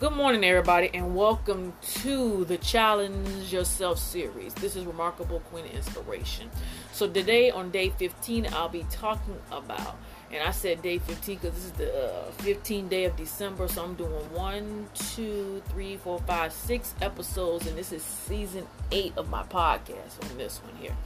Good morning, everybody, and welcome to the Challenge Yourself series. This is Remarkable Queen Inspiration. So, today on day 15, I'll be talking about, and I said day 15 because this is the uh, 15th day of December. So, I'm doing one, two, three, four, five, six episodes, and this is season eight of my podcast on this one here.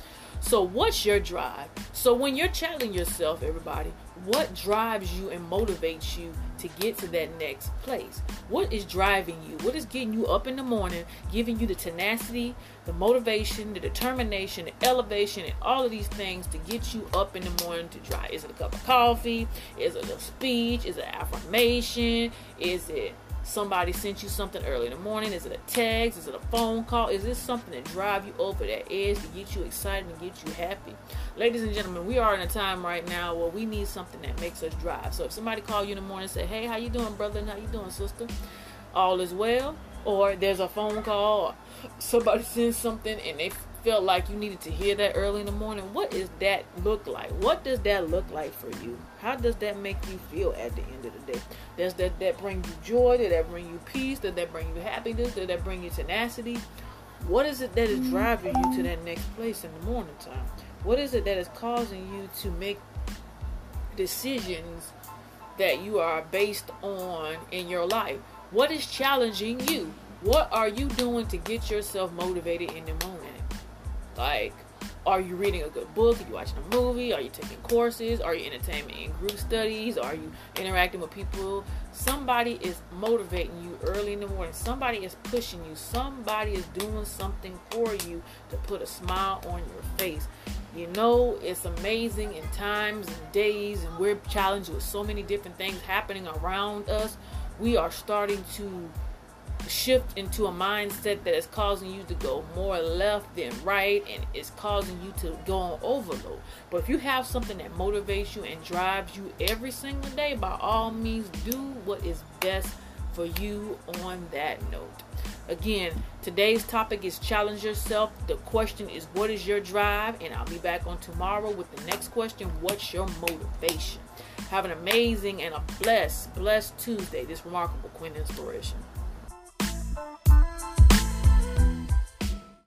So, what's your drive? So, when you're challenging yourself, everybody, what drives you and motivates you to get to that next place? What is driving you? What is getting you up in the morning, giving you the tenacity, the motivation, the determination, the elevation, and all of these things to get you up in the morning to drive? Is it a cup of coffee? Is it a speech? Is it affirmation? Is it somebody sent you something early in the morning? Is it a text? Is it a phone call? Is this something that drive you over that edge to get you excited and get you happy? Ladies and gentlemen, we are in a time right now where we need something that makes us drive. So if somebody call you in the morning and say, "Hey, how you doing, brother? And how you doing, sister? All is well," or there's a phone call, somebody sends something and they felt like you needed to hear that early in the morning, what does that look like? What does that look like for you? How does that make you feel at the end of the day? Does that, that bring you joy? Does that bring you peace? Does that bring you happiness? Does that bring you tenacity? What is it that is mm-hmm. driving you to that next place in the morning time? What is it that is causing you to make decisions that you are based on in your life? What is challenging you? What are you doing to get yourself motivated in the morning? Like, are you reading a good book? Are you watching a movie? Are you taking courses? Are you entertaining in group studies? Are you interacting with people? Somebody is motivating you early in the morning. Somebody is pushing you. Somebody is doing something for you to put a smile on your face. You know, it's amazing in times and days, and we're challenged with so many different things happening around us. We are starting to shift into a mindset that is causing you to go more left than right and it's causing you to go on overload. But if you have something that motivates you and drives you every single day, by all means, do what is best for you on that note. Again, today's topic is challenge yourself. The question is, what is your drive? And I'll be back on tomorrow with the next question What's your motivation? Have an amazing and a blessed, blessed Tuesday. This remarkable Queen Inspiration.